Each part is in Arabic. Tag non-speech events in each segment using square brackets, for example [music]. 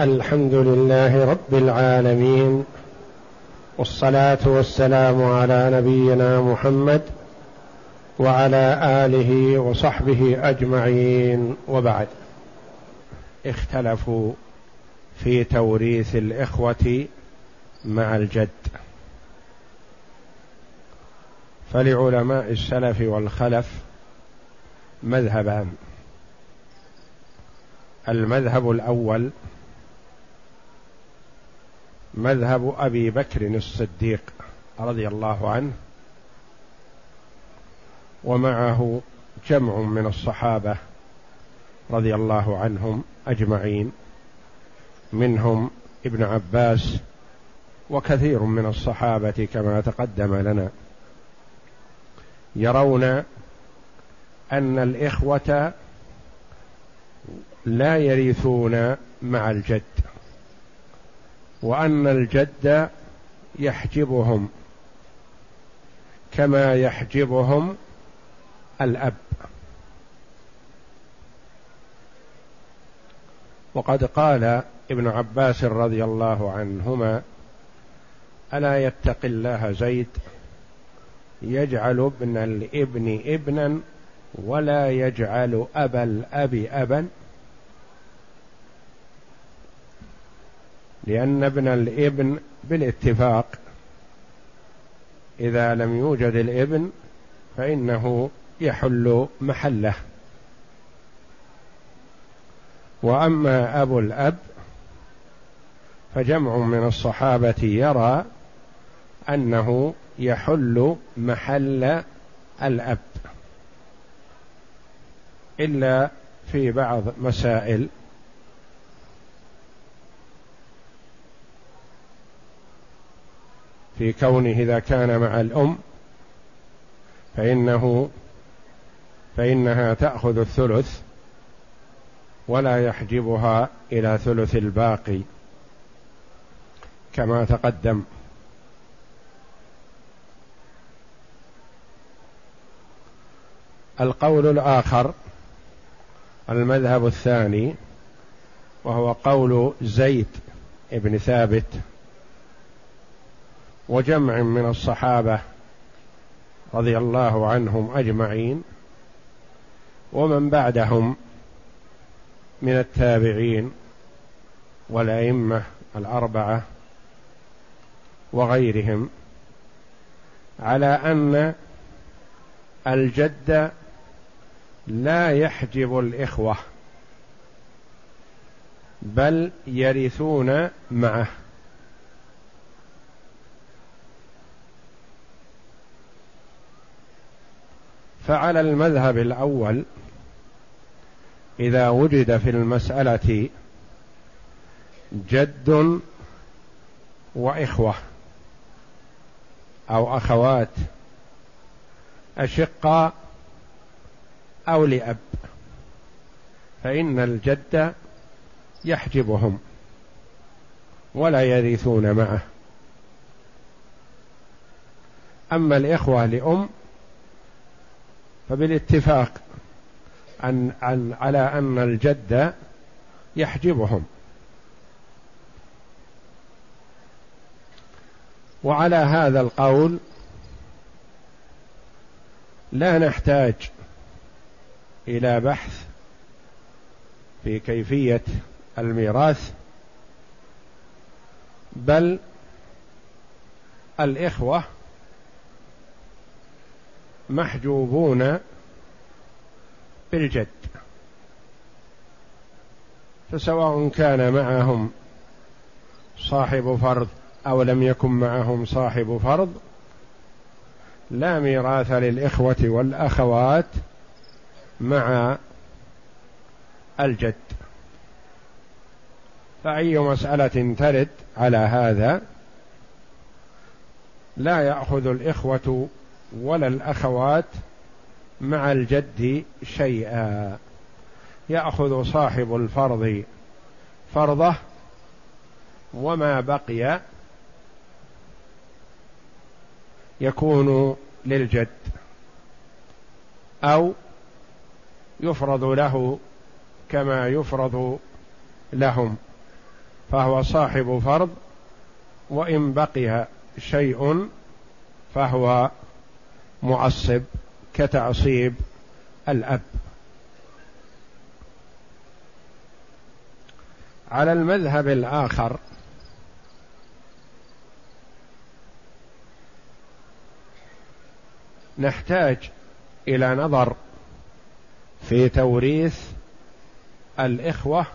الحمد لله رب العالمين والصلاة والسلام على نبينا محمد وعلى آله وصحبه أجمعين وبعد. اختلفوا في توريث الإخوة مع الجد. فلعلماء السلف والخلف مذهبان. المذهب الأول مذهب أبي بكر الصديق رضي الله عنه ومعه جمع من الصحابة رضي الله عنهم أجمعين منهم ابن عباس وكثير من الصحابة كما تقدم لنا. يرون أن الإخوة لا يرثون مع الجد. وأن الجد يحجبهم كما يحجبهم الأب. وقد قال ابن عباس رضي الله عنهما ألا يتق الله زيد؟ يجعل ابن الإبن ابنا ولا يجعل أبا الأب ابا لأن ابن الابن بالاتفاق. إذا لم يوجد الابن فإنه يحل محله. وأما أبو الأب فجمع من الصحابة يرى أنه يحل محل الأب إلا في بعض مسائل. في كونه إذا كان مع الأم فإنه فإنها تأخذ الثلث ولا يحجبها إلى ثلث الباقي كما تقدم. القول الآخر المذهب الثاني وهو قول زيد بن ثابت وجمع من الصحابة رضي الله عنهم أجمعين ومن بعدهم من التابعين والأئمة الأربعة وغيرهم على أن الجد لا يحجب الإخوة بل يرثون معه. فعلى المذهب الأول إذا وجد في المسألة جد وإخوة أو أخوات اشقاء أو لأب فإن الجد يحجبهم ولا يرثون معه. أما الإخوة لأم فبالاتفاق عن عن على أن الجد يحجبهم. وعلى هذا القول لا نحتاج إلى بحث في كيفية الميراث بل الإخوة محجوبون بالجد فسواء كان معهم صاحب فرض أو لم يكن معهم صاحب فرض لا ميراث للإخوة والأخوات مع الجد. فأي مسألة ترد على هذا؟ لا يأخذ الإخوة ولا الأخوات مع الجد شيئا. يأخذ صاحب الفرض فرضه وما بقي يكون للجد أو يفرض له كما يفرض لهم. فهو صاحب فرض وإن بقي شيء فهو معصب كتعصيب الأب. على المذهب الآخر نحتاج إلى نظر في توريث الإخوة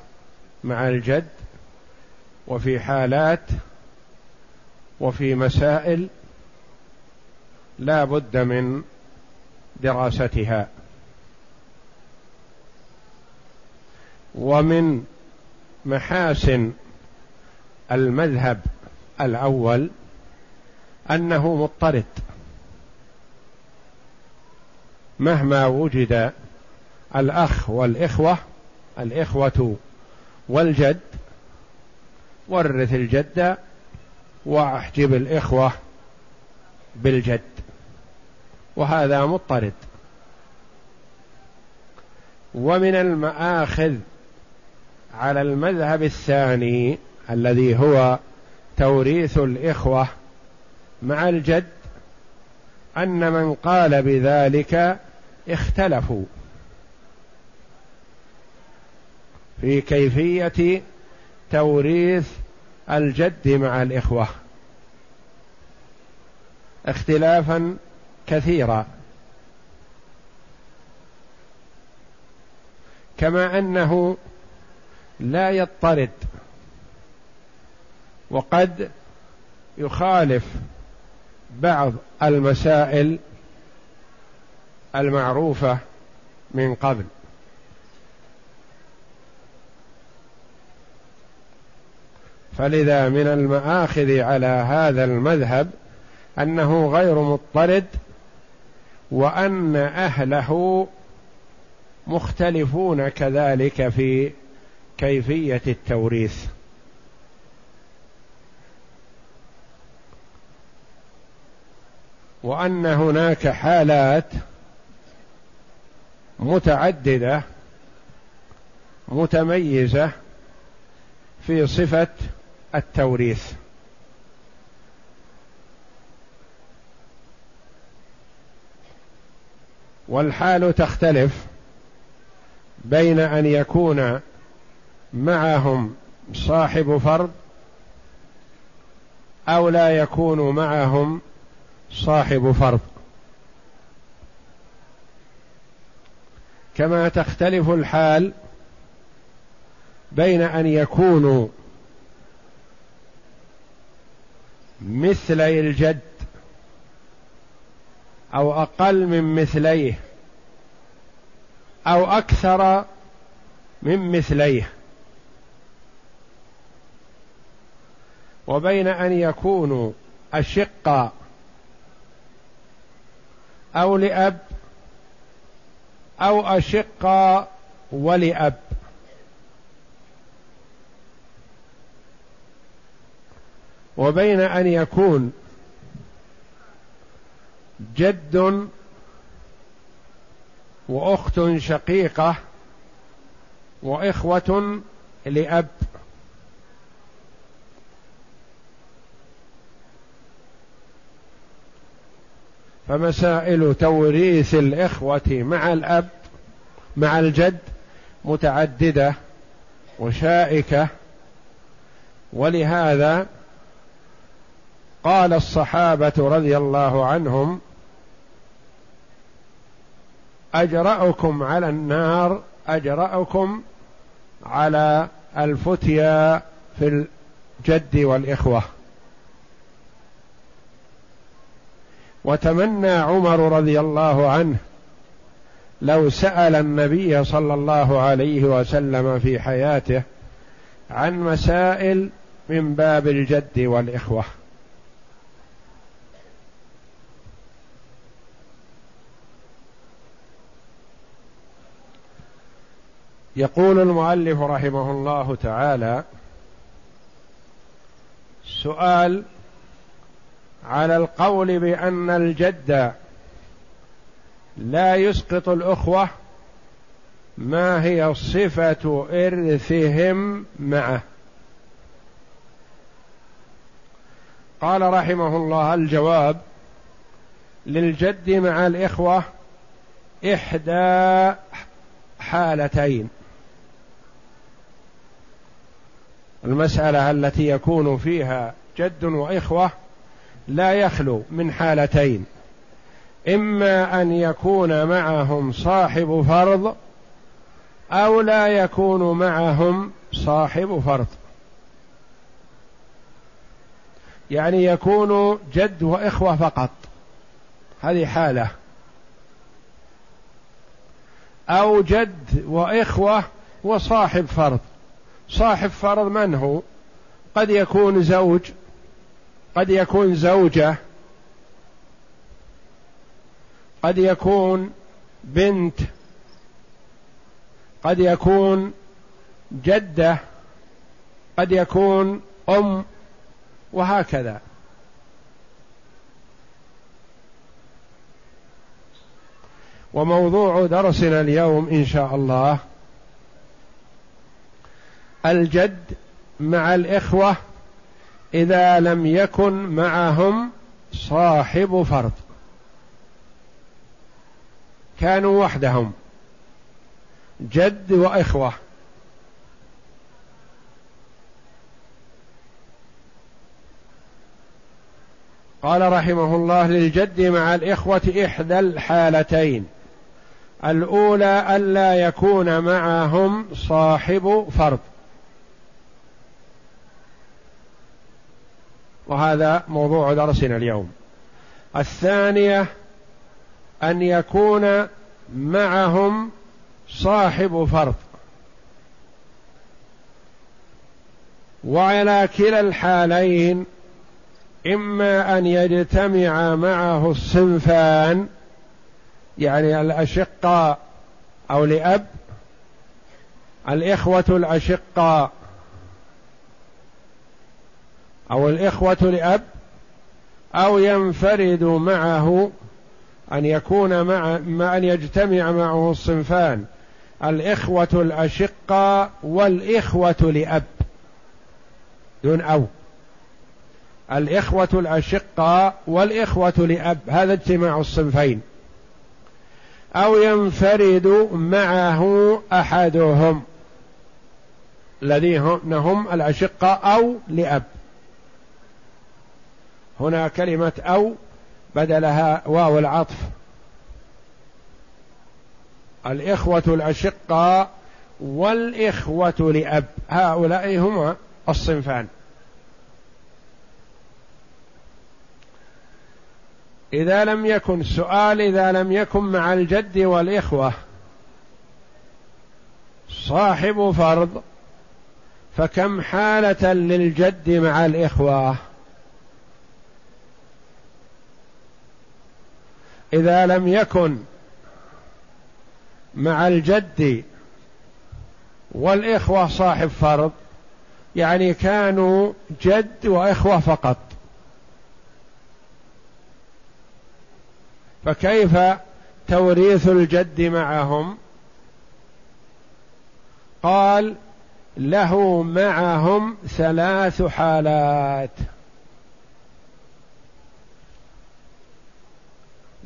مع الجد وفي حالات وفي مسائل لا بد من دراستها. ومن محاسن المذهب الأول أنه مضطرد. مهما وجد الأخ والإخوة الإخوة والجد ورث الجد وأحجب الإخوة بالجد. وهذا مضطرد. ومن المآخذ على المذهب الثاني الذي هو توريث الإخوة مع الجد أن من قال بذلك اختلفوا في كيفية توريث الجد مع الإخوة. اختلافا كثيرا كما أنه لا يضطرد وقد يخالف بعض المسائل المعروفة من قبل. فلذا من المآخذ على هذا المذهب أنه غير مضطرد وأن أهله مختلفون كذلك في كيفية التوريث. وأن هناك حالات متعددة متميزة في صفة التوريث. والحال تختلف بين أن يكون معهم صاحب فرض أو لا يكون معهم صاحب فرض. كما تختلف الحال بين أن يكونوا مثلي الجد أو أقل من مثليه أو أكثر من مثليه. وبين أن يكونوا اشقاء أو لأب أو اشقاء ولأب. وبين أن يكون جد وأخت شقيقة وإخوة لأب. فمسائل توريث الإخوة مع الأب مع الجد متعددة وشائكة. ولهذا قال الصحابة رضي الله عنهم أجرأكم على النار أجرأكم على الفتيا في الجد والإخوة. وتمنى عمر رضي الله عنه لو سأل النبي صلى الله عليه وسلم في حياته عن مسائل من باب الجد والإخوة. يقول المؤلف رحمه الله تعالى سؤال على القول بأن الجد لا يسقط الأخوة ما هي صفة إرثهم معه؟ قال رحمه الله الجواب للجد مع الإخوة إحدى حالتين. المسألة التي يكون فيها جد وإخوة لا يخلو من حالتين. إما أن يكون معهم صاحب فرض أو لا يكون معهم صاحب فرض. يعني يكون جد وإخوة فقط. هذه حالة. أو جد وإخوة وصاحب فرض. صاحب فرض من هو؟ قد يكون زوج قد يكون زوجة قد يكون بنت قد يكون جدة قد يكون أم وهكذا. وموضوع درسنا اليوم إن شاء الله الجد مع الإخوة إذا لم يكن معهم صاحب فرض. كانوا وحدهم جد وإخوة. قال رحمه الله للجد مع الإخوة إحدى الحالتين. الأولى ألا يكون معهم صاحب فرض. وهذا موضوع درسنا اليوم. الثانية أن يكون معهم صاحب فرض. وعلى كلا الحالين إما أن يجتمع معه الصنفان يعني الأشقاء أو لأب الإخوة الأشقاء أو الإخوة لأب أو ينفرد معه أن يكون مع أن يجتمع معه الصنفان الإخوة الأشقاء والإخوة لأب. دون أو. الإخوة الأشقاء والإخوة لأب هذا اجتماع الصنفين. أو ينفرد معه أحدهم الذين هم الأشقاء أو لأب. هنا كلمة أو بدلها واو العطف. الإخوة الأشقاء والإخوة لأب. هؤلاء هما الصنفان. إذا لم يكن سؤال إذا لم يكن مع الجد والإخوة صاحب فرض فكم حالة للجد مع الإخوة؟ إذا لم يكن مع الجد والإخوة صاحب فرض يعني كانوا جد وإخوة فقط. فكيف توريث الجد معهم؟ قال له معهم ثلاث حالات.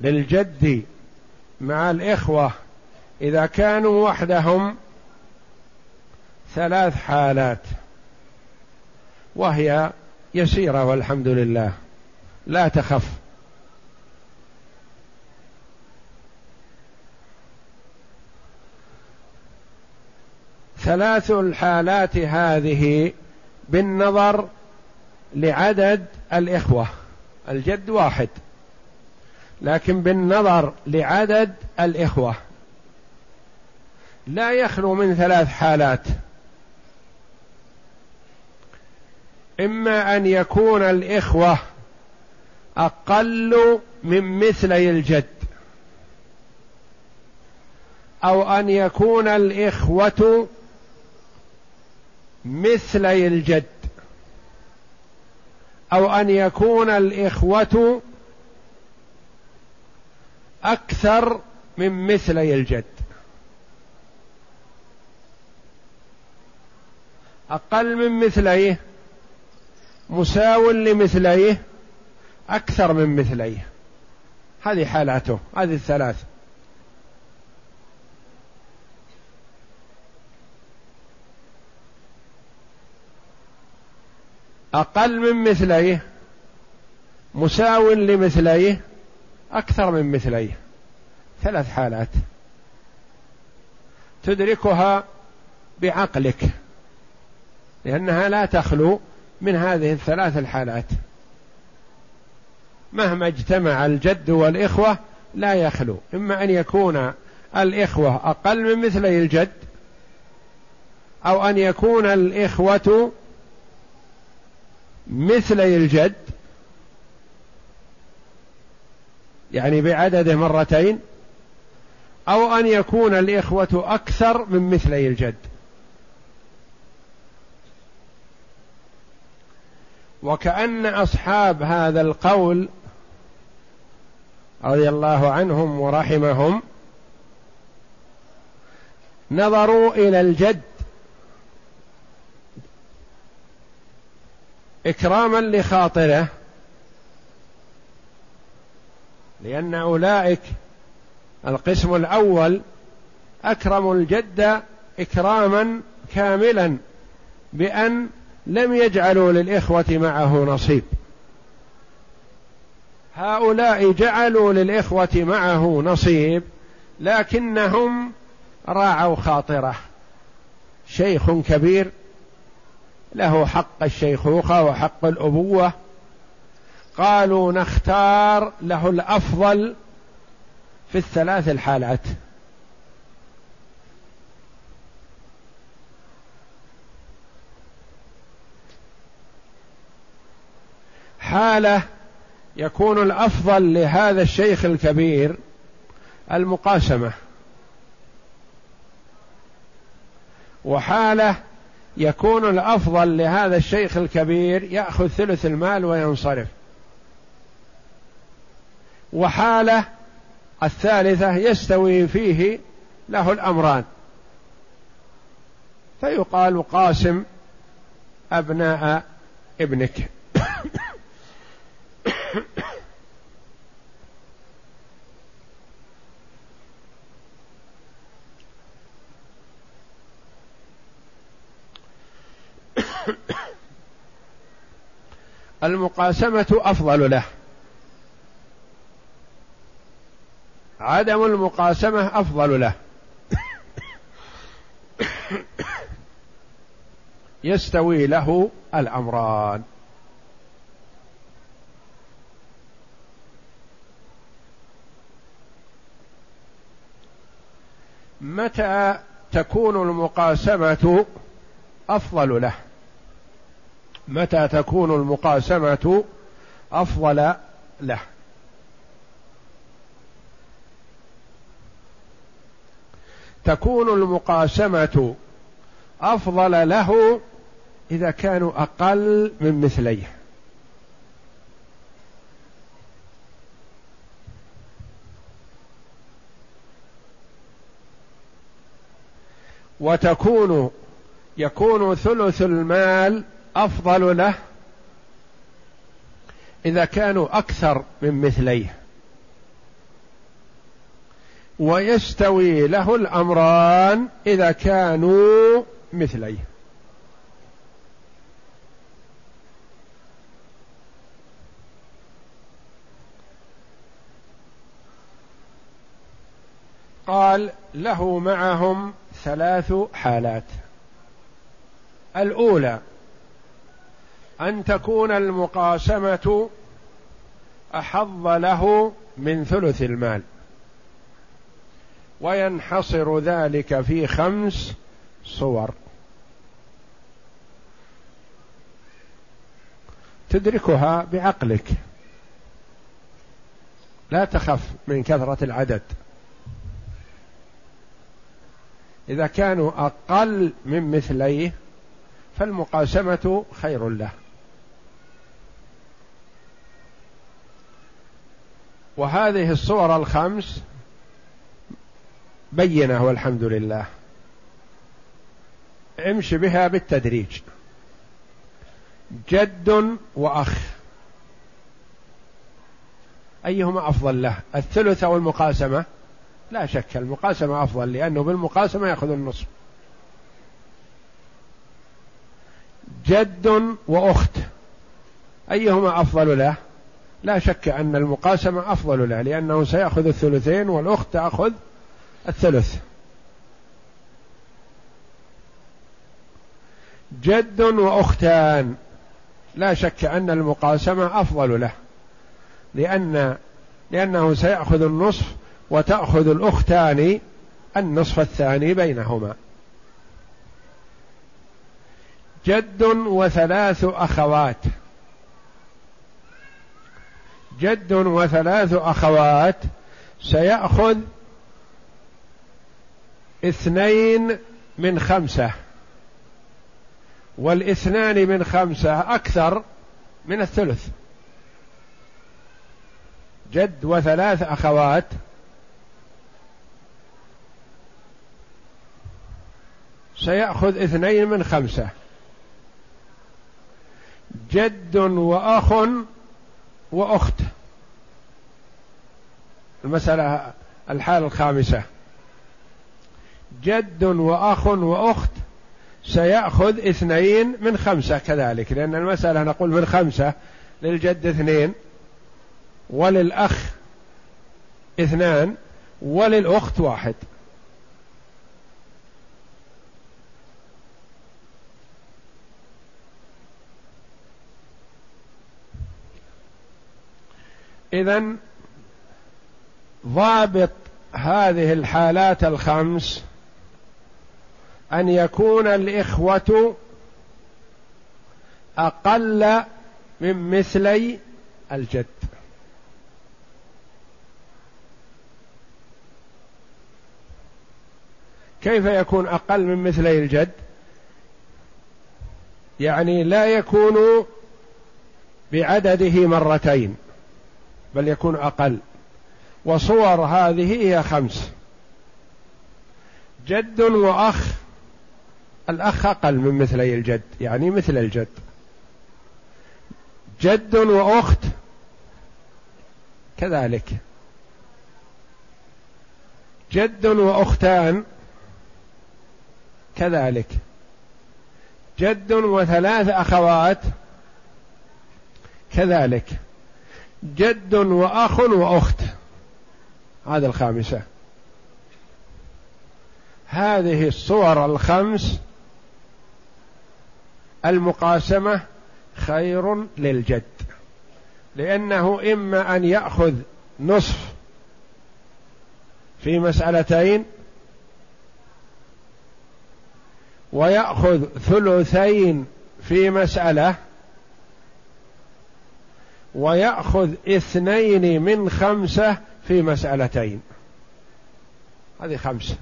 للجد مع الإخوة إذا كانوا وحدهم ثلاث حالات وهي يسيرة والحمد لله لا تخف. ثلاث الحالات هذه بالنظر لعدد الإخوة الجد واحد. لكن بالنظر لعدد الإخوة لا يخلو من ثلاث حالات. إما أن يكون الإخوة أقل من مثلي الجد أو أن يكون الإخوة مثلي الجد أو أن يكون الإخوة أكثر من مثلي الجد. أقل من مثليه مساو لمثليه أكثر من مثليه هذه حالاته هذه الثلاث. أقل من مثليه مساو لمثليه أكثر من مثليه ثلاث حالات. تدركها بعقلك لأنها لا تخلو من هذه الثلاث الحالات. مهما اجتمع الجد والإخوة لا يخلو. إما أن يكون الإخوة أقل من مثلي الجد أو أن يكون الإخوة مثلي الجد يعني بعدده مرتين أو أن يكون الإخوة أكثر من مثلي الجد. وكأن أصحاب هذا القول رضي الله عنهم ورحمهم نظروا إلى الجد إكراما لخاطره لأن أولئك القسم الأول أكرموا الجد إكراما كاملا بأن لم يجعلوا للإخوة معه نصيب. هؤلاء جعلوا للإخوة معه نصيب لكنهم راعوا خاطره. شيخ كبير له حق الشيخوخة وحق الأبوة قالوا نختار له الأفضل في الثلاث الحالات. حالة يكون الأفضل لهذا الشيخ الكبير المقاسمة. وحالة يكون الأفضل لهذا الشيخ الكبير يأخذ ثلث المال وينصرف. وحالة الثالثة يستوي فيه له الأمران. فيقال قاسم أبناء ابنك. [coughs] المقاسمة أفضل له. عدم المقاسمة أفضل له. يستوي له الأمران. متى تكون المقاسمة أفضل له؟ متى تكون المقاسمة أفضل له؟ تكون المقاسمة أفضل له إذا كانوا أقل من مثليه. وتكون يكون ثلث المال أفضل له إذا كانوا أكثر من مثليه. ويستوي له الأمران إذا كانوا مثليه. قال له معهم ثلاث حالات. الأولى أن تكون المقاسمة أحظ له من ثلث المال. وينحصر ذلك في خمس صور. تدركها بعقلك. لا تخف من كثرة العدد. إذا كانوا أقل من مثليه فالمقاسمة خير له. وهذه الصور الخمس بينه والحمد لله. امش بها بالتدريج. جد وأخ. أيهما أفضل له؟ الثلث أو المقاسمة؟ لا شك المقاسمة أفضل لأنه بالمقاسمة يأخذ النصف جد وأخت. أيهما أفضل له؟ لا شك أن المقاسمة أفضل له لأنه سيأخذ الثلثين والأخت تأخذ الثلث. جد وأختان. لا شك أن المقاسمة أفضل له. لأن لأنه سيأخذ النصف وتأخذ الأختان النصف الثاني بينهما. جد وثلاث أخوات. جد وثلاث أخوات سيأخذ اثنين من خمسة. والاثنان من خمسة أكثر من الثلث. جد وثلاث أخوات. سيأخذ اثنين من خمسة. جد وأخ وأخت. المسألة الحالة الخامسة. جد وأخ وأخت سيأخذ اثنين من خمسة كذلك. لأن المسألة نقول من خمسة للجد اثنين وللأخ اثنان وللأخت واحد. إذا ضابط هذه الحالات الخمس أن يكون الإخوة أقل من مثلي الجد. كيف يكون أقل من مثلي الجد؟ يعني لا يكون بعدده مرتين بل يكون أقل. وصور هذه هي خمس. جد وأخ الأخ أقل من مثلي الجد يعني مثل الجد. جد وأخت. كذلك. جد وأختان. كذلك. جد وثلاث أخوات. كذلك. جد وأخ وأخت. هذا الخامسة. هذه الصور الخمس المقاسمة خير للجد. لأنه إما أن يأخذ نصف في مسألتين ويأخذ ثلثين في مسألة ويأخذ اثنين من خمسة في مسألتين. هذه خمسة.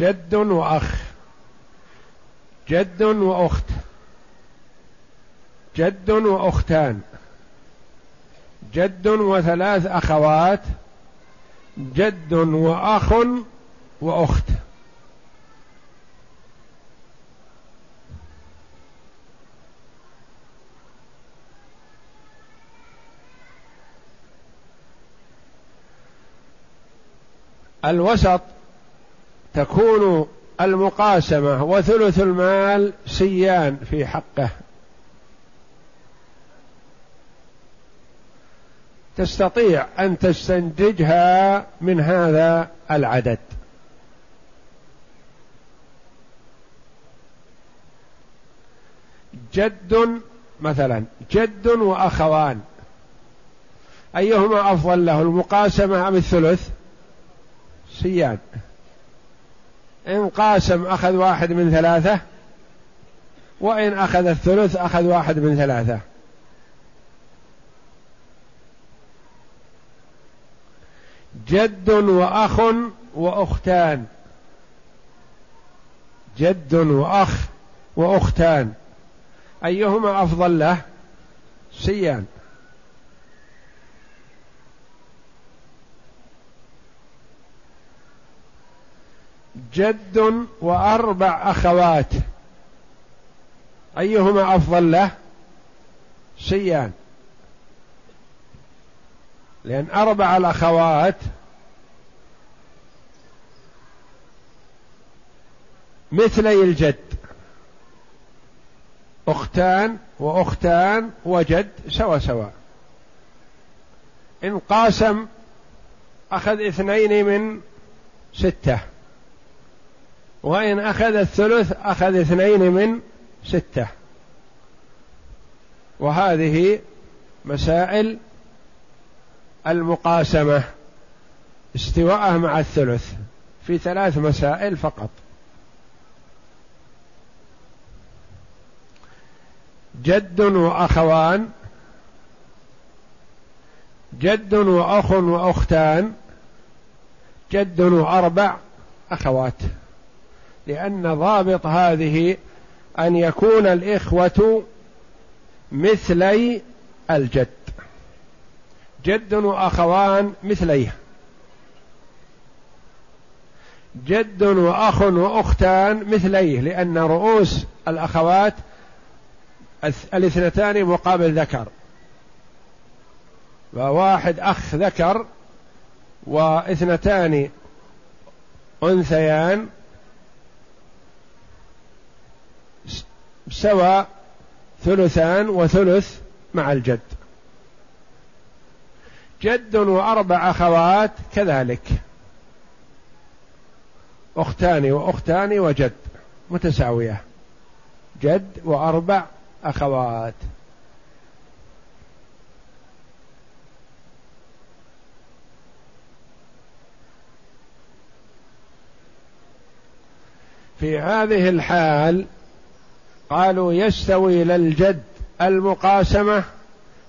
جد وأخ. جد وأخت. جد وأختان. جد وثلاث أخوات. جد وأخ وأخت. الوسط تكون المقاسمة وثلث المال سيان في حقه. تستطيع أن تستنتجها من هذا العدد. جد مثلا جد وأخوان. أيهما أفضل له المقاسمة أم الثلث؟ سيان. إن قاسم أخذ واحد من ثلاثة وإن أخذ الثلث أخذ واحد من ثلاثة. جد وأخ وأختان. جد وأخ وأختان. أيهما أفضل له؟ سيان. جد وأربع أخوات. أيهما أفضل له؟ سيان لأن أربع الأخوات مثلي الجد. أختان وأختان وجد سوا سوا. إن قاسم أخذ اثنين من ستة. وإن أخذ الثلث أخذ اثنين من ستة. وهذه مسائل المقاسمة استواءه مع الثلث في ثلاث مسائل فقط. جد وأخوان جد وأخ وأختان جد وأربع أخوات. لأن ضابط هذه أن يكون الإخوة مثلي الجد. جد وأخوان مثليه. جد وأخ وأختان مثليه لأن رؤوس الأخوات الاثنتان مقابل ذكر. وواحد أخ ذكر واثنتان أنثيان سوى ثلثان وثلث مع الجد. جد وأربع أخوات كذلك. أختان وأختان وجد متساوية. جد وأربع أخوات. في هذه الحال قالوا يستوي للجد المقاسمة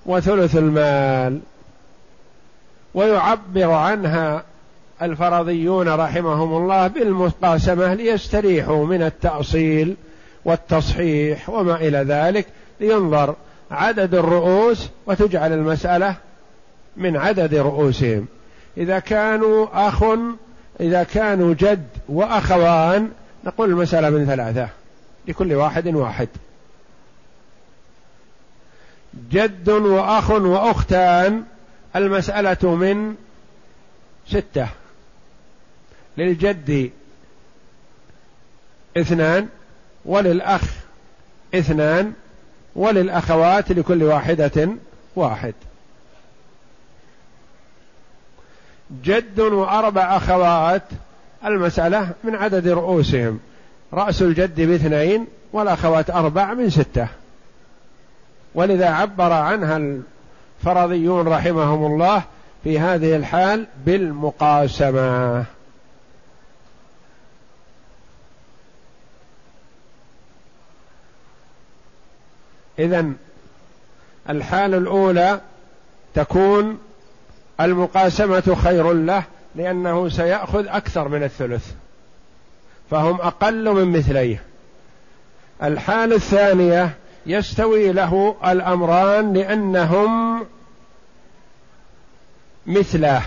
وثلث المال. ويعبر عنها الفرضيون رحمهم الله بالمقاسمة ليستريحوا من التأصيل والتصحيح وما إلى ذلك لينظر عدد الرؤوس وتجعل المسألة من عدد رؤوسهم. إذا كانوا أخ إذا كانوا جد وأخوان نقول المسألة من ثلاثة. لكل واحد واحد. جد وأخ وأختان المسألة من ستة. للجد اثنان وللأخ اثنان وللأخوات لكل واحدة واحد. جد وأربع أخوات المسألة من عدد رؤوسهم. رأس الجد باثنين والأخوات أربع من ستة. ولذا عبر عنها الفرضيون رحمهم الله في هذه الحال بالمقاسمة. إذا الحال الأولى تكون المقاسمة خير له لأنه سيأخذ أكثر من الثلث. فهم أقل من مثليه. الحال الثانية يستوي له الأمران لأنهم مثله.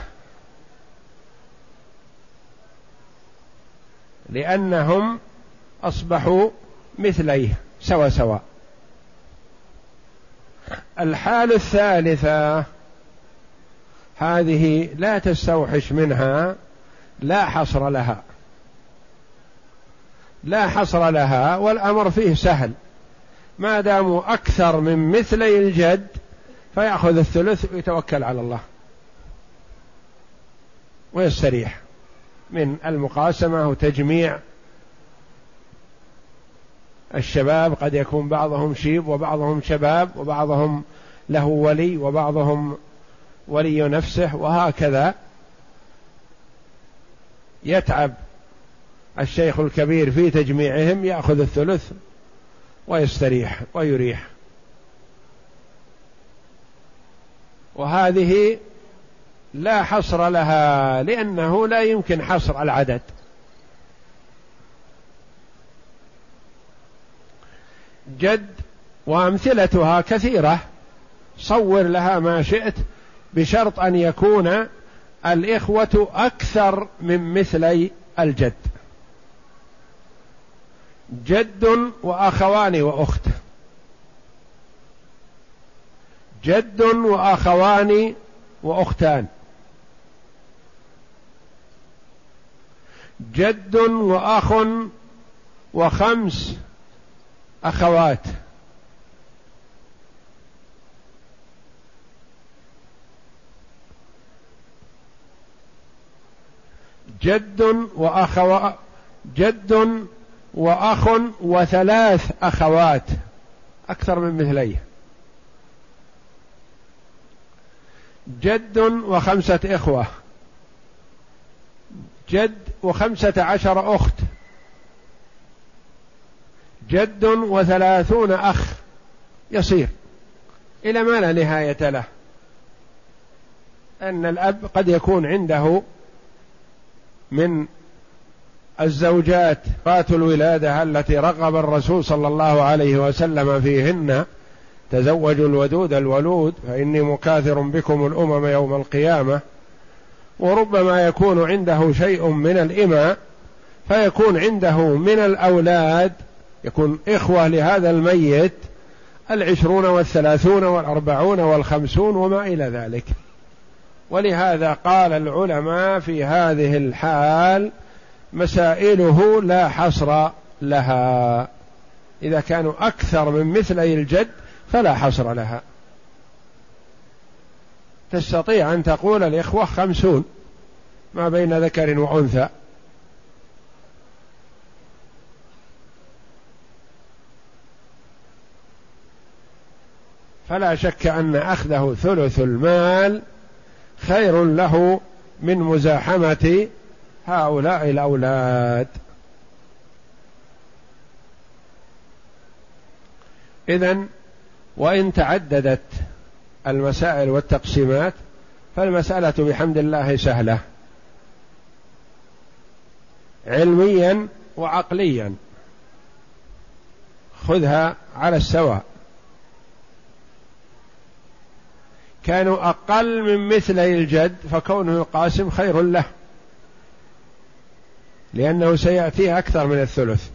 لأنهم أصبحوا مثليه سوا سوا الحال الثالثة هذه لا تستوحش منها لا حصر لها. لا حصر لها والأمر فيه سهل. ما داموا أكثر من مثلي الجد فيأخذ الثلث ويتوكل على الله. ويستريح. من المقاسمة وتجميع الشباب قد يكون بعضهم شيب وبعضهم شباب وبعضهم له ولي وبعضهم ولي نفسه وهكذا. يتعب الشيخ الكبير في تجميعهم يأخذ الثلث ويستريح ويريح. وهذه لا حصر لها لأنه لا يمكن حصر العدد. جد وأمثلتها كثيرة. صور لها ما شئت بشرط أن يكون الإخوة أكثر من مثلي الجد. جد وأخوان وأخت. جد وأخوان وأختان. جد وأخ وخمس أخوات. جد وأخو جد وأخ وثلاث أخوات أكثر من مثليه. جد وخمسة إخوة. جد وخمسة عشر أخت. جد وثلاثون أخ. يصير. إلى ما لا نهاية له. أن الأب قد يكون عنده من الزوجات فات الولادة التي رغب الرسول صلى الله عليه وسلم فيهن. تزوجوا الودود الولود فإني مكاثر بكم الأمم يوم القيامة. وربما يكون عنده شيء من الإماء فيكون عنده من الأولاد يكون إخوة لهذا الميت العشرون والثلاثون والأربعون والخمسون وما إلى ذلك. ولهذا قال العلماء في هذه الحال مسائله لا حصر لها. إذا كانوا أكثر من مثلي الجد فلا حصر لها. تستطيع أن تقول الإخوة خمسون ما بين ذكر وأنثى. فلا شك أن أخذه ثلث المال خير له من مزاحمة هؤلاء الأولاد. إذا وإن تعددت المسائل والتقسيمات فالمسألة بحمد الله سهلة. علميا وعقليا. خذها على السواء. كانوا أقل من مثلي الجد فكونه يقاسم خير له. لأنه سيأتيه أكثر من الثلث.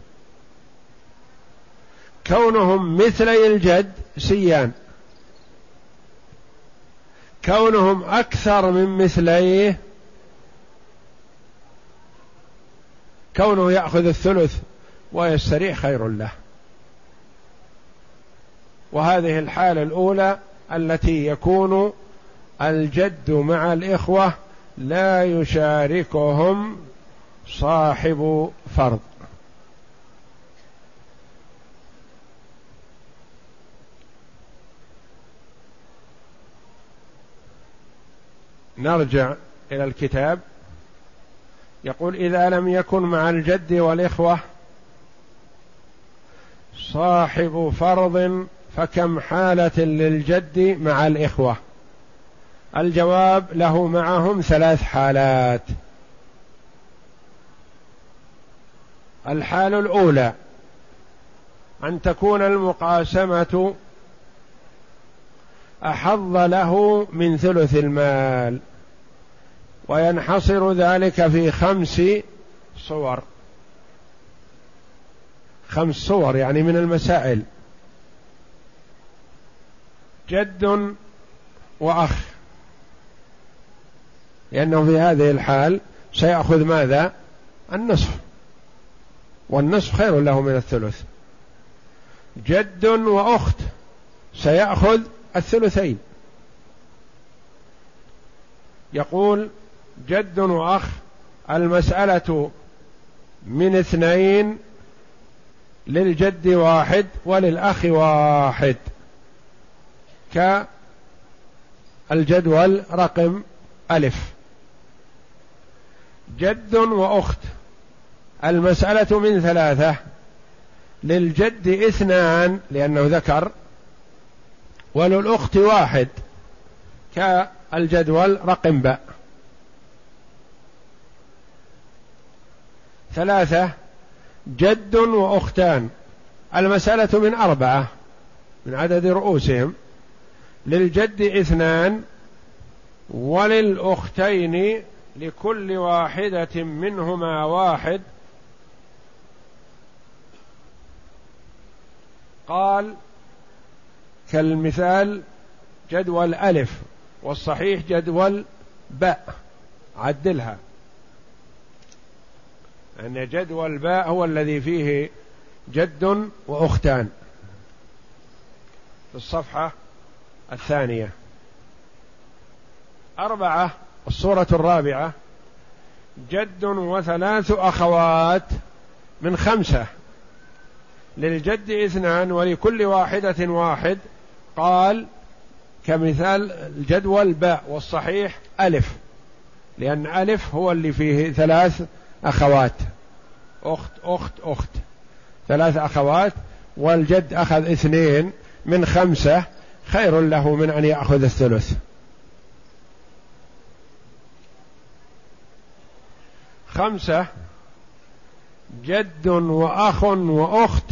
كونهم مثلي الجد سيان. كونهم أكثر من مثليه كونه يأخذ الثلث ويستريح خير له. وهذه الحالة الأولى التي يكون الجد مع الإخوة لا يشاركهم صاحب فرض. نرجع إلى الكتاب. يقول إذا لم يكن مع الجد والإخوة صاحب فرض فكم حالة للجد مع الإخوة؟ الجواب له معهم ثلاث حالات. الحال الأولى أن تكون المقاسمة أحظ له من ثلث المال وينحصر ذلك في خمس صور. خمس صور يعني من المسائل. جد وأخ. لأنه في هذه الحال سيأخذ ماذا؟ النصف. والنصف خير له من الثلث. جد وأخت سيأخذ الثلثين. يقول جد وأخ المسألة من اثنين للجد واحد وللأخ واحد كالجدول رقم ألف. جد وأخت المسألة من ثلاثة. للجد اثنان لأنه ذكر وللأخت واحد كالجدول رقم باء. ثلاثة جد وأختان. المسألة من أربعة من عدد رؤوسهم. للجد اثنان وللأختين لكل واحدة منهما واحد. قال كالمثال جدول ألف والصحيح جدول باء. عدلها. أن جدول باء هو الذي فيه جد وأختان في الصفحة الثانية. أربعة الصورة الرابعة جد وثلاث أخوات من خمسة. للجد اثنان ولكل واحدة واحد. قال كمثال الجدول باء والصحيح ألف لأن ألف هو اللي فيه ثلاث أخوات. أخت أخت أخت. ثلاث أخوات والجد أخذ اثنين من خمسة. خير له من أن يأخذ الثلث. خمسة جد وأخ وأخت.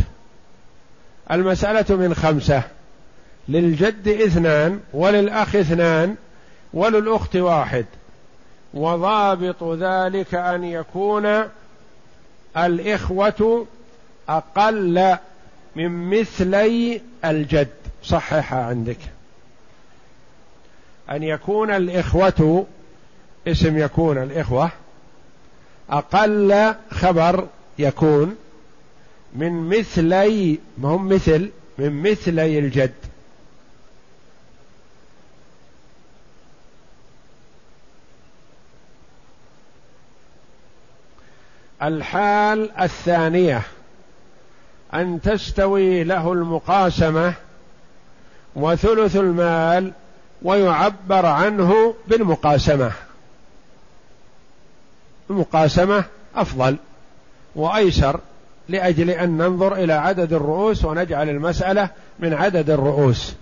المسألة من خمسة. للجد اثنان وللأخ اثنان وللأخت واحد. وضابط ذلك أن يكون الإخوة أقل من مثلي الجد. صححها عندك. أن يكون الإخوة اسم يكون الإخوة أقل خبر يكون من مثلي ما هم مثل من مثلي الجد. الحال الثانية أن تستوي له المقاسمة وثلث المال ويعبر عنه بالمقاسمة. المقاسمة أفضل. وأيسر لأجل أن ننظر إلى عدد الرؤوس ونجعل المسألة من عدد الرؤوس.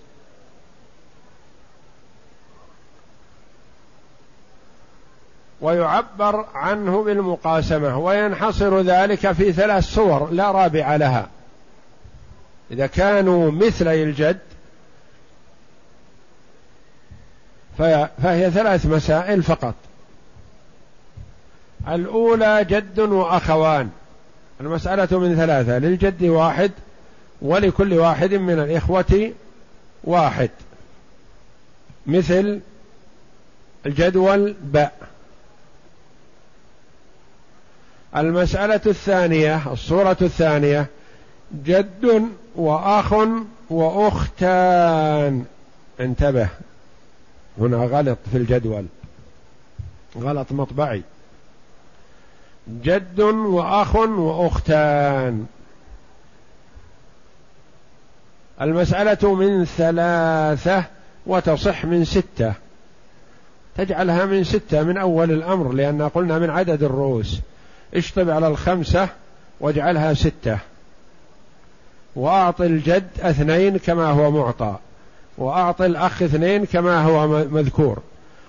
ويعبر عنه بالمقاسمة وينحصر ذلك في ثلاث صور لا رابع لها. إذا كانوا مثلي الجد فهي ثلاث مسائل فقط. الأولى جد وأخوان. المسألة من ثلاثة للجد واحد ولكل واحد من الإخوة واحد. مثل الجدول باء المسألة الثانية الصورة الثانية جد وأخ وأختان. انتبه هنا غلط في الجدول. غلط مطبعي. جد وأخ وأختان. المسألة من ثلاثة وتصح من ستة. تجعلها من ستة من أول الأمر لأن قلنا من عدد الرؤوس. اشطب على الخمسة واجعلها ستة. واعط الجد اثنين كما هو معطى. وأعطي الأخ اثنين كما هو مذكور.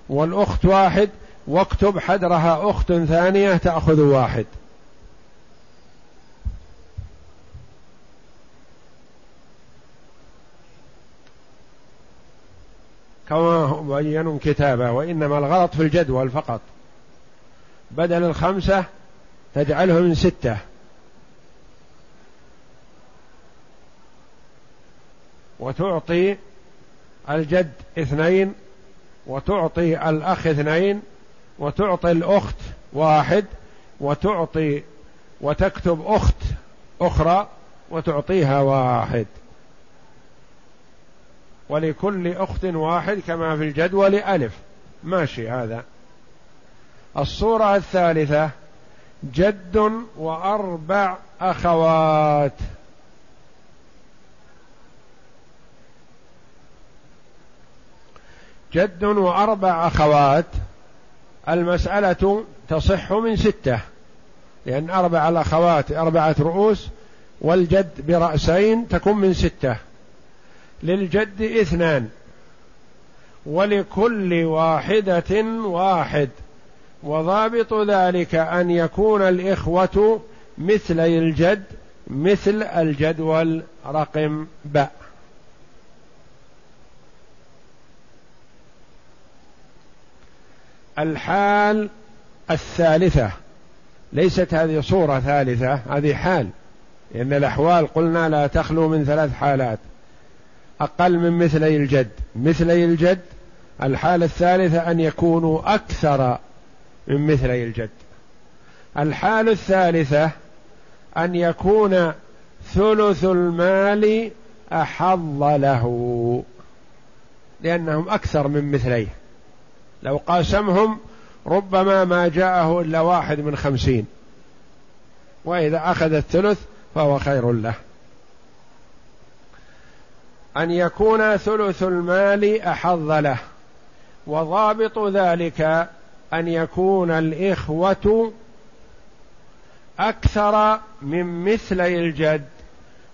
والأخت واحد واكتب حدرها أخت ثانية تأخذ واحد. كما بين كتابه وإنما الغلط في الجدول فقط. بدل الخمسة تجعله من ستة. وتعطي الجد اثنين وتعطي الأخ اثنين وتعطي الأخت واحد وتعطي وتكتب أخت أخرى وتعطيها واحد. ولكل أخت واحد كما في الجدول ألف. ماشي هذا. الصورة الثالثة جد وأربع أخوات. جد وأربع أخوات. المسألة تصح من ستة لأن أربع الأخوات أربعة رؤوس والجد برأسين تكون من ستة. للجد اثنان ولكل واحدة واحد. وضابط ذلك أن يكون الإخوة مثلي الجد مثل الجدول رقم باء. الحال الثالثة. ليست هذه صورة ثالثة هذه حال. لأن الأحوال قلنا لا تخلو من ثلاث حالات. أقل من مثلي الجد. مثلي الجد الحالة الثالثة أن يكونوا أكثر من مثلي الجد. الحالة الثالثة أن يكون ثلث المال أحظ له لأنهم أكثر من مثليه. لو قاسمهم ربما ما جاءه إلا واحد من خمسين. وإذا أخذ الثلث فهو خير له. أن يكون ثلث المال أحظ له. وضابط ذلك أن يكون الإخوة أكثر من مثلي الجد.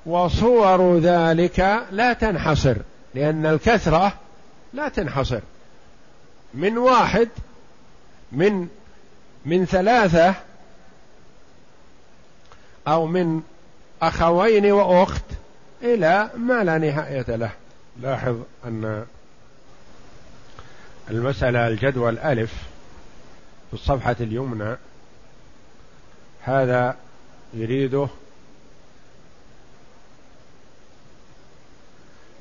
وصور ذلك لا تنحصر لأن الكثرة لا تنحصر. من واحد من من ثلاثة أو من أخوين وأخت إلى ما لا نهاية له. لاحظ أن المسألة الجدول ألف في الصفحة اليمنى. هذا يريده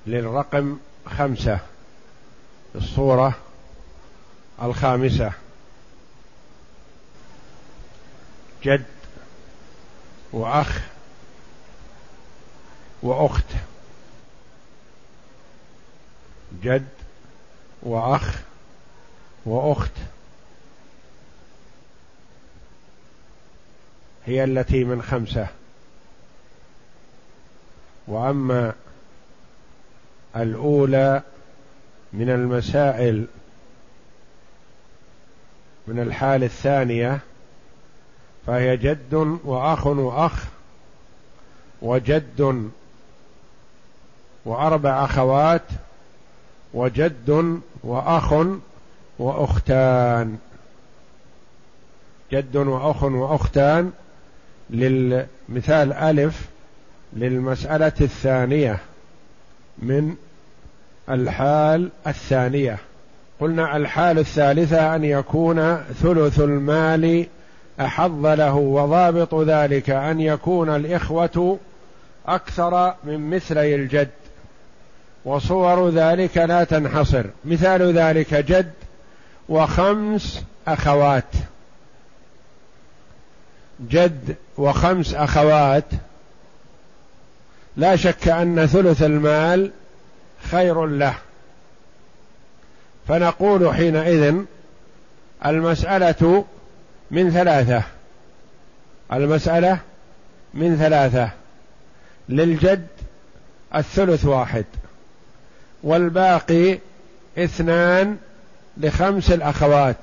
للرقم خمسة الصورة. الخامسة. جد وأخ وأخت. جد وأخ وأخت. هي التي من خمسة. وأما الأولى من المسائل من الحال الثانية فهي جد وأخ وأخ وجد وأربع أخوات وجد وأخ وأختان. جد وأخ وأختان للمثال ألف للمسألة الثانية من الحال الثانية. قلنا الحال الثالثة أن يكون ثلث المال أحظ له وضابط ذلك أن يكون الإخوة أكثر من مثلي الجد. وصور ذلك لا تنحصر. مثال ذلك جد وخمس أخوات. جد وخمس أخوات لا شك أن ثلث المال خير له. فنقول حينئذ المسألة من ثلاثة. المسألة من ثلاثة. للجد الثلث واحد. والباقي اثنان لخمس الأخوات.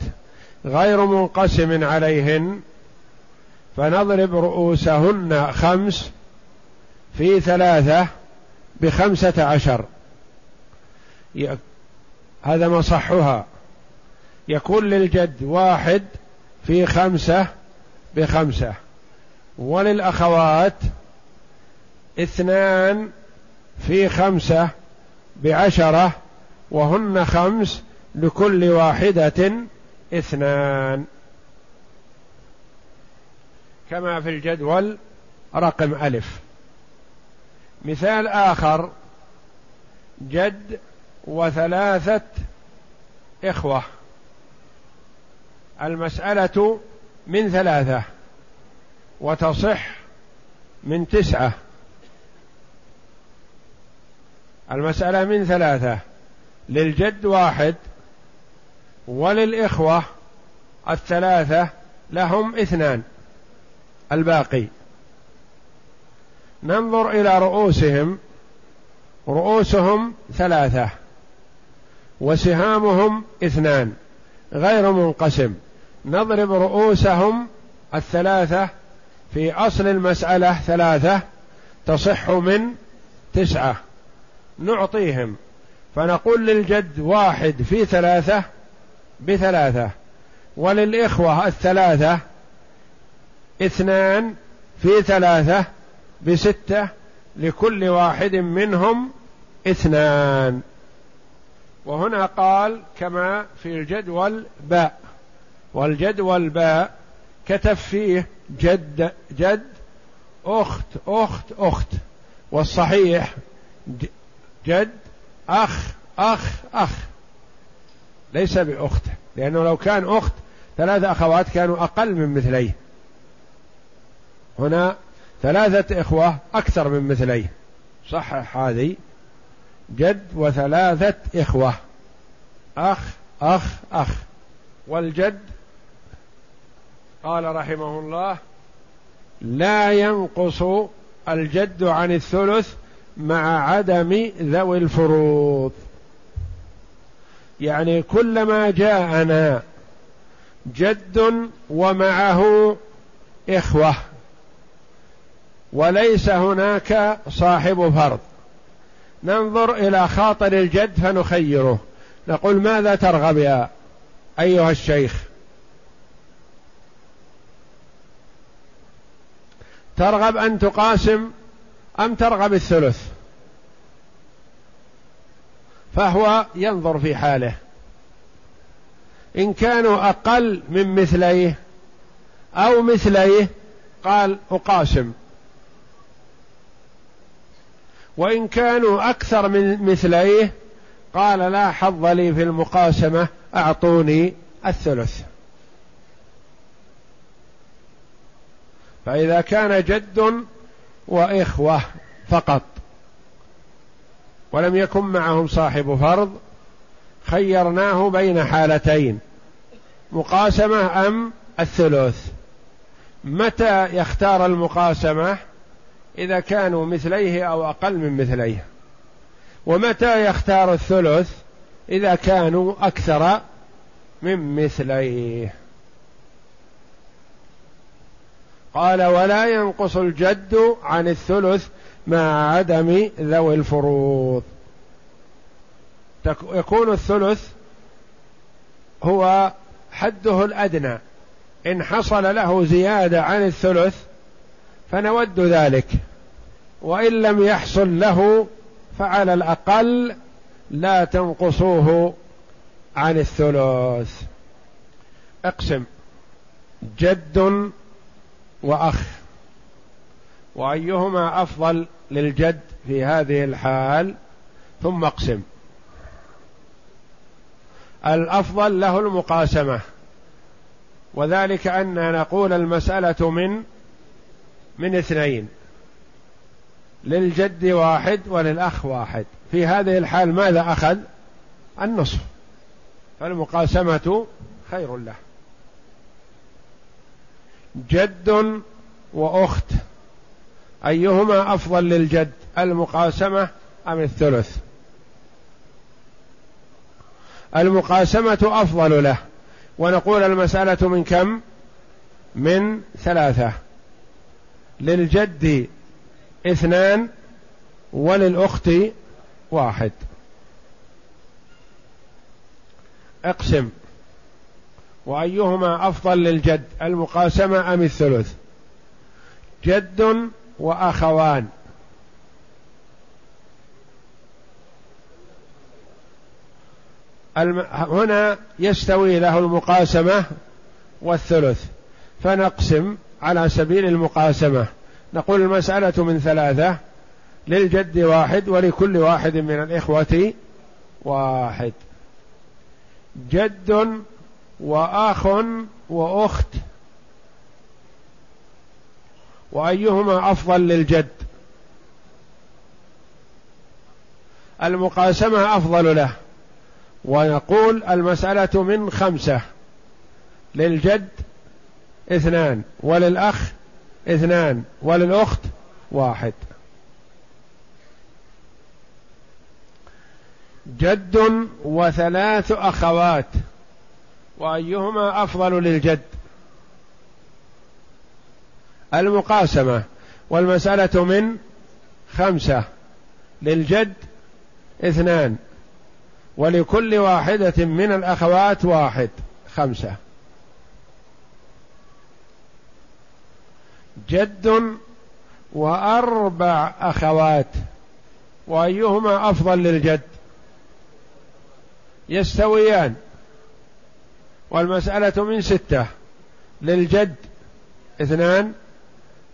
غير منقسم عليهن فنضرب رؤوسهن خمس في ثلاثة بخمسة عشر. هذا مصحها. يكون للجد واحد في خمسة بخمسة. وللأخوات اثنان في خمسة بعشرة وهن خمس لكل واحدة اثنان. كما في الجدول رقم ألف. مثال آخر جد وثلاثة إخوة. المسألة من ثلاثة وتصح من تسعة. المسألة من ثلاثة للجد واحد وللإخوة الثلاثة لهم اثنان الباقي. ننظر إلى رؤوسهم. رؤوسهم ثلاثة. وسهامهم اثنان غير منقسم. نضرب رؤوسهم الثلاثة في أصل المسألة ثلاثة تصح من تسعة. نعطيهم فنقول للجد واحد في ثلاثة بثلاثة وللإخوة الثلاثة اثنان في ثلاثة بستة لكل واحد منهم اثنان. وهنا قال كما في الجدول باء. والجد والباء كتب فيه جد جد أخت أخت أخت. والصحيح جد أخ أخ أخ. ليس بأخت لأنه لو كان أخت ثلاث أخوات كانوا أقل من مثليه. هنا ثلاثة إخوة أكثر من مثليه. صحح هذه. جد وثلاثة إخوة. أخ أخ أخ. والجد قال رحمه الله لا ينقص الجد عن الثلث مع عدم ذوي الفروض. يعني كلما جاءنا جد ومعه إخوة وليس هناك صاحب فرض. ننظر إلى خاطر الجد فنخيره. نقول ماذا ترغب يا أيها الشيخ؟ ترغب أن تقاسم أم ترغب الثلث؟ فهو ينظر في حاله. إن كانوا أقل من مثليه أو مثليه قال أقاسم. وإن كانوا أكثر من مثليه قال لا حظ لي في المقاسمة أعطوني الثلث. فإذا كان جد وإخوة فقط ولم يكن معهم صاحب فرض خيرناه بين حالتين مقاسمة أم الثلث. متى يختار المقاسمة؟ إذا كانوا مثليه أو أقل من مثليه. ومتى يختار الثلث؟ إذا كانوا أكثر من مثليه. قال ولا ينقص الجد عن الثلث مع عدم ذوي الفروض. يكون الثلث هو حده الأدنى. إن حصل له زيادة عن الثلث فنود ذلك. وإن لم يحصل له فعلى الأقل لا تنقصوه عن الثلث. اقسم. جد وأخ. وأيهما أفضل للجد في هذه الحال؟ ثم اقسم. الأفضل له المقاسمة. وذلك أن نقول المسألة من من اثنين. للجد واحد وللأخ واحد. في هذه الحال ماذا أخذ؟ النصف. فالمقاسمة خير له. جد وأخت. أيهما أفضل للجد؟ المقاسمة أم الثلث؟ المقاسمة أفضل له. ونقول المسألة من كم؟ من ثلاثة. للجد اثنان وللأخت واحد. اقسم. وأيهما أفضل للجد المقاسمة أم الثلث؟ جد وأخوان. هنا يستوي له المقاسمة والثلث. فنقسم. على سبيل المقاسمة. نقول المسألة من ثلاثة للجد واحد ولكل واحد من الإخوة واحد. جد وأخ وأخت. وأيهما أفضل للجد؟ المقاسمة أفضل له. ونقول المسألة من خمسة للجد اثنان وللأخ اثنان وللأخت واحد. جد وثلاث أخوات وأيهما أفضل للجد؟ المقاسمة والمسألة من خمسة للجد اثنان ولكل واحدة من الأخوات واحد خمسة. جد وأربع أخوات وأيهما أفضل للجد؟ يستويان. والمسألة من ستة للجد اثنان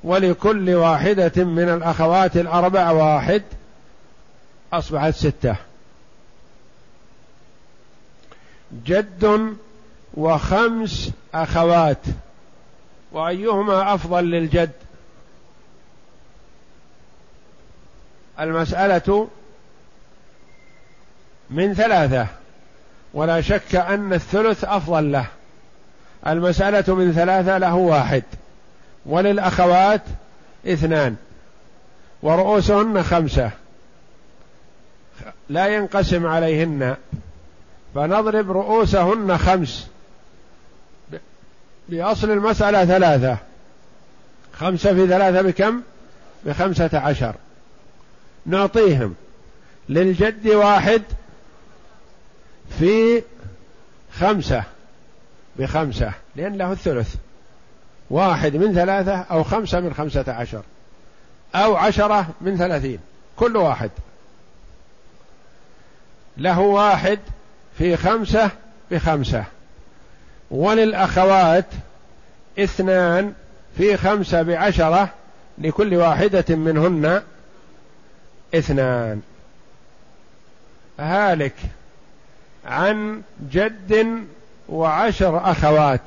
ولكل واحدة من الأخوات الأربع واحد أصبحت ستة. جد وخمس أخوات. وأيهما أفضل للجد؟ المسألة من ثلاثة ولا شك أن الثلث أفضل له. المسألة من ثلاثة له واحد وللأخوات اثنان ورؤوسهن خمسة. لا ينقسم عليهن فنضرب رؤوسهن خمس. بأصل المسألة ثلاثة. خمسة في ثلاثة بكم؟ بخمسة عشر. نعطيهم. للجد واحد في خمسة. بخمسة. لأن له الثلث. واحد من ثلاثة أو خمسة من خمسة عشر. أو عشرة من ثلاثين. كل واحد. له واحد في خمسة بخمسة. وللأخوات اثنان في خمسة بعشرة لكل واحدة منهن اثنان. هالك عن جد وعشر أخوات.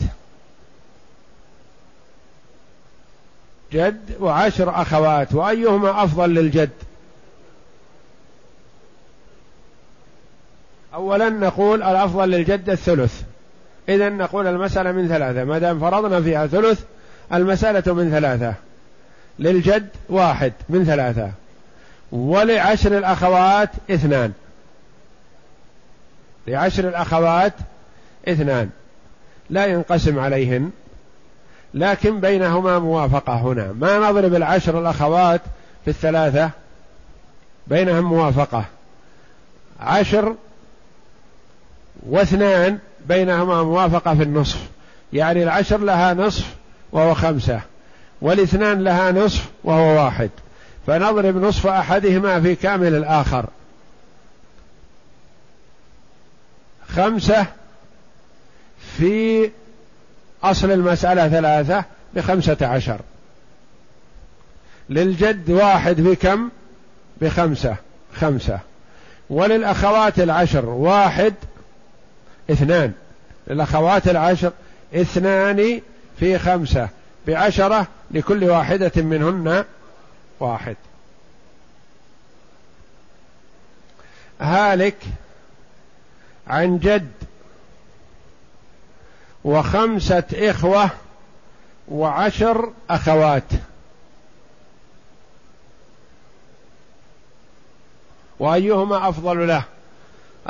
جد وعشر أخوات وأيهما أفضل للجد؟ أولا نقول الأفضل للجد الثلث. إذا نقول المسألة من ثلاثة. ما دام فرضنا فيها ثلث المسألة من ثلاثة. للجد واحد من ثلاثة. ولعشر الأخوات اثنان. لعشر الأخوات اثنان. لا ينقسم عليهن. لكن بينهما موافقة هنا. ما نضرب العشر الأخوات في الثلاثة؟ بينهم موافقة. عشر واثنان بينهما موافقة في النصف. يعني العشر لها نصف وهو خمسة والاثنان لها نصف وهو واحد. فنضرب نصف أحدهما في كامل الآخر. خمسة في أصل المسألة ثلاثة بخمسة عشر. للجد واحد بكم بخمسة خمسة. وللأخوات العشر واحد اثنان. للأخوات العشر اثنان في خمسة بعشرة لكل واحدة منهن واحد. هالك عن جد وخمسة إخوة وعشر أخوات. وأيهما أفضل له؟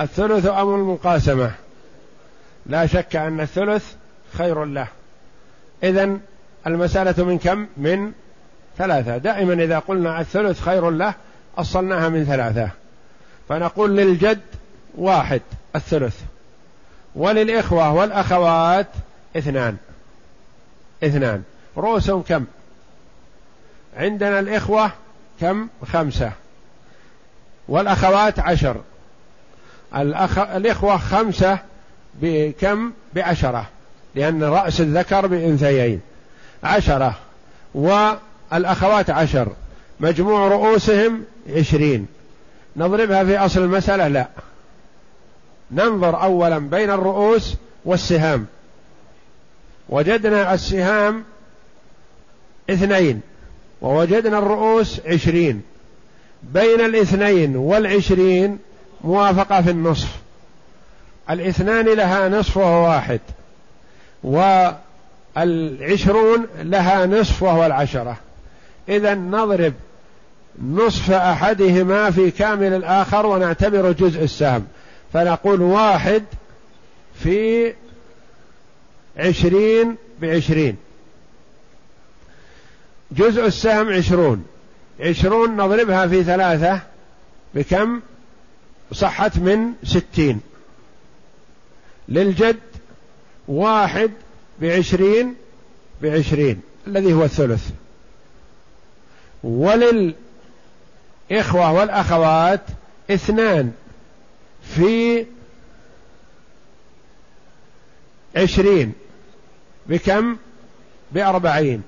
الثلث أم المقاسمة؟ لا شك أن الثلث خير له. إذا المسألة من كم؟ من ثلاثة. دائما إذا قلنا الثلث خير له أصلناها من ثلاثة. فنقول للجد واحد الثلث. وللإخوة والأخوات اثنان. اثنان. رؤوسهم كم؟ عندنا الإخوة كم؟ خمسة. والأخوات عشر. الأخ... الإخوة خمسة بكم؟ بعشرة. لأن رأس الذكر بأنثيين. عشرة. والأخوات عشر. مجموع رؤوسهم عشرين. نضربها في أصل المسألة؟ لا. ننظر اولا بين الرؤوس والسهام. وجدنا السهام اثنين. ووجدنا الرؤوس عشرين. بين الاثنين والعشرين موافقة في النصف. الاثنان لها نصف وهو واحد. والعشرون لها نصف وهو العشرة. إذا نضرب نصف أحدهما في كامل الآخر ونعتبر جزء السهم. فنقول واحد في عشرين بعشرين. جزء السهم عشرون. عشرون نضربها في ثلاثة بكم؟ صحت من ستين. للجد واحد بعشرين بعشرين الذي هو الثلث. وللإخوة والأخوات اثنان في عشرين بكم؟ بأربعين.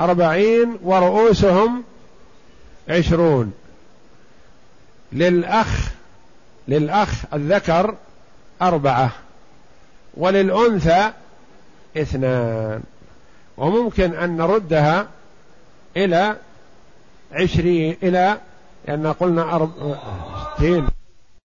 أربعين ورؤوسهم عشرون. للأخ للأخ الذكر أربعة وللأنثى اثنان وممكن أن نردها إلى عشرين إلى لأن قلنا أرب... ستين.